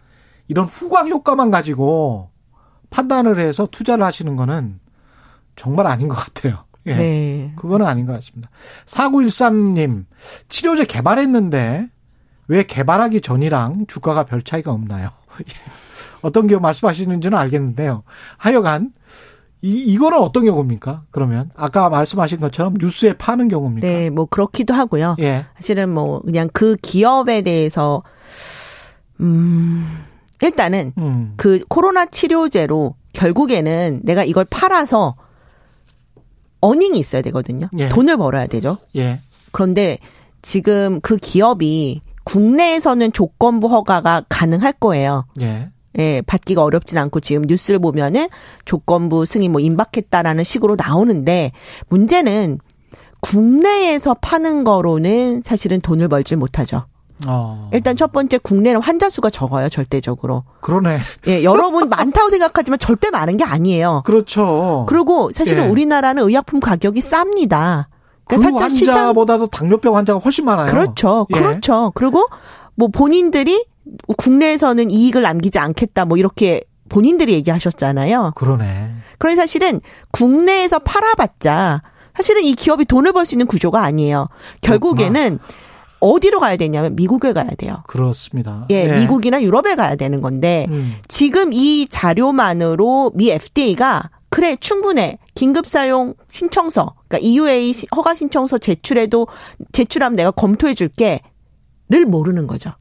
이런 후광 효과만 가지고 판단을 해서 투자를 하시는 거는 정말 아닌 것 같아요. 예. 네. 그거는 아닌 것 같습니다. 4913님, 치료제 개발했는데 왜 개발하기 전이랑 주가가 별 차이가 없나요? 예. 어떤 경우 말씀하시는지는 알겠는데요. 하여간, 이, 이거는 어떤 경우입니까? 그러면 아까 말씀하신 것처럼 뉴스에 파는 경우입니까? 네, 뭐 그렇기도 하고요. 예. 사실은 뭐 그냥 그 기업에 대해서 음 일단은 음. 그 코로나 치료제로 결국에는 내가 이걸 팔아서 어닝이 있어야 되거든요. 예. 돈을 벌어야 되죠. 예. 그런데 지금 그 기업이 국내에서는 조건부 허가가 가능할 거예요. 예. 예, 받기가 어렵진 않고 지금 뉴스를 보면은 조건부 승인 뭐 임박했다라는 식으로 나오는데 문제는 국내에서 파는 거로는 사실은 돈을 벌지 못하죠. 어. 일단 첫 번째 국내는 환자 수가 적어요 절대적으로. 그러네. 예, 여러분 많다고 생각하지만 절대 많은 게 아니에요. 그렇죠. 그리고 사실은 예. 우리나라는 의약품 가격이 쌉니다. 그러니까 그 환자보다도 당뇨병 환자가 훨씬 많아요. 그렇죠. 예. 그렇죠. 그리고 뭐 본인들이 국내에서는 이익을 남기지 않겠다 뭐 이렇게 본인들이 얘기하셨잖아요. 그러네. 그래서 사실은 국내에서 팔아봤자 사실은 이 기업이 돈을 벌 수 있는 구조가 아니에요. 결국에는 그렇구나. 어디로 가야 되냐면 미국에 가야 돼요. 그렇습니다. 예, 네. 미국이나 유럽에 가야 되는 건데 음. 지금 이 자료만으로 미 FDA가 그래 충분해 긴급 사용 신청서 그러니까 EUA 허가 신청서 제출해도 제출하면 내가 검토해 줄게를 모르는 거죠.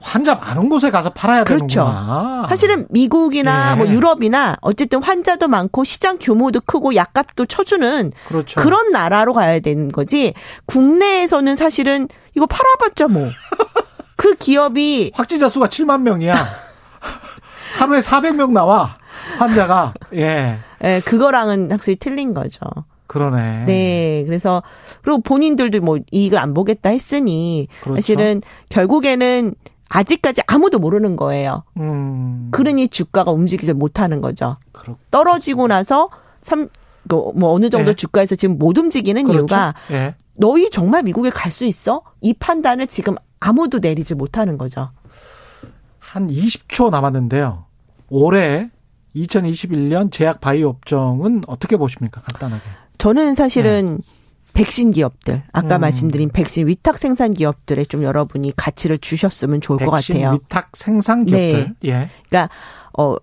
환자 많은 곳에 가서 팔아야 그렇죠. 되는구나. 사실은 미국이나 예. 뭐 유럽이나 어쨌든 환자도 많고 시장 규모도 크고 약값도 쳐주는 그렇죠. 그런 나라로 가야 되는 거지. 국내에서는 사실은 이거 팔아봤자 뭐. 그 기업이 확진자 수가 7만 명이야. 하루에 400명 나와 환자가 예. 예, 그거랑은 확실히 틀린 거죠. 그러네. 네. 그래서 그리고 본인들도 뭐 이익을 안 보겠다 했으니 그렇죠. 사실은 결국에는 아직까지 아무도 모르는 거예요. 음. 그러니 주가가 움직이지 못하는 거죠. 그렇 떨어지고 나서 삼, 뭐 어느 정도 네. 주가에서 지금 못 움직이는 그렇죠. 이유가 네. 너희 정말 미국에 갈 수 있어? 이 판단을 지금 아무도 내리지 못하는 거죠. 한 20초 남았는데요. 올해 2021년 제약 바이오 업종은 어떻게 보십니까? 간단하게. 저는 사실은 네. 백신 기업들 아까 음. 말씀드린 백신 위탁 생산 기업들에 좀 여러분이 가치를 주셨으면 좋을 것 같아요. 위탁 생산 기업들. 네. 예. 그러니까 어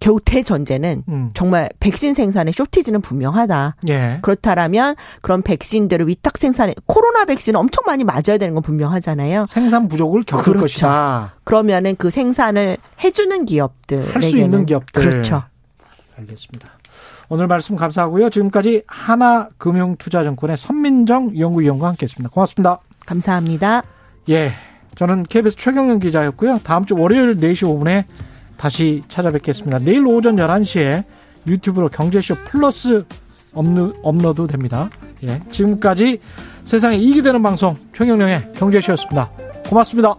겨우 대전제는 음. 정말 백신 생산의 쇼티지는 분명하다. 예. 그렇다라면 그런 백신들을 위탁 생산에 코로나 백신 엄청 많이 맞아야 되는 건 분명하잖아요. 생산 부족을 겪을 그렇죠. 것이다. 그러면은 그 생산을 해주는 기업들 할 수 있는 기업들 그렇죠. 알겠습니다. 오늘 말씀 감사하고요. 지금까지 하나금융투자증권의 선민정 연구위원과 함께했습니다. 고맙습니다. 감사합니다. 예, 저는 KBS 최경영 기자였고요. 다음 주 월요일 4시 5분에 다시 찾아뵙겠습니다. 내일 오전 11시에 유튜브로 경제쇼 플러스 업로드 됩니다. 예, 지금까지 세상에 이익이 되는 방송 최경영의 경제쇼였습니다. 고맙습니다.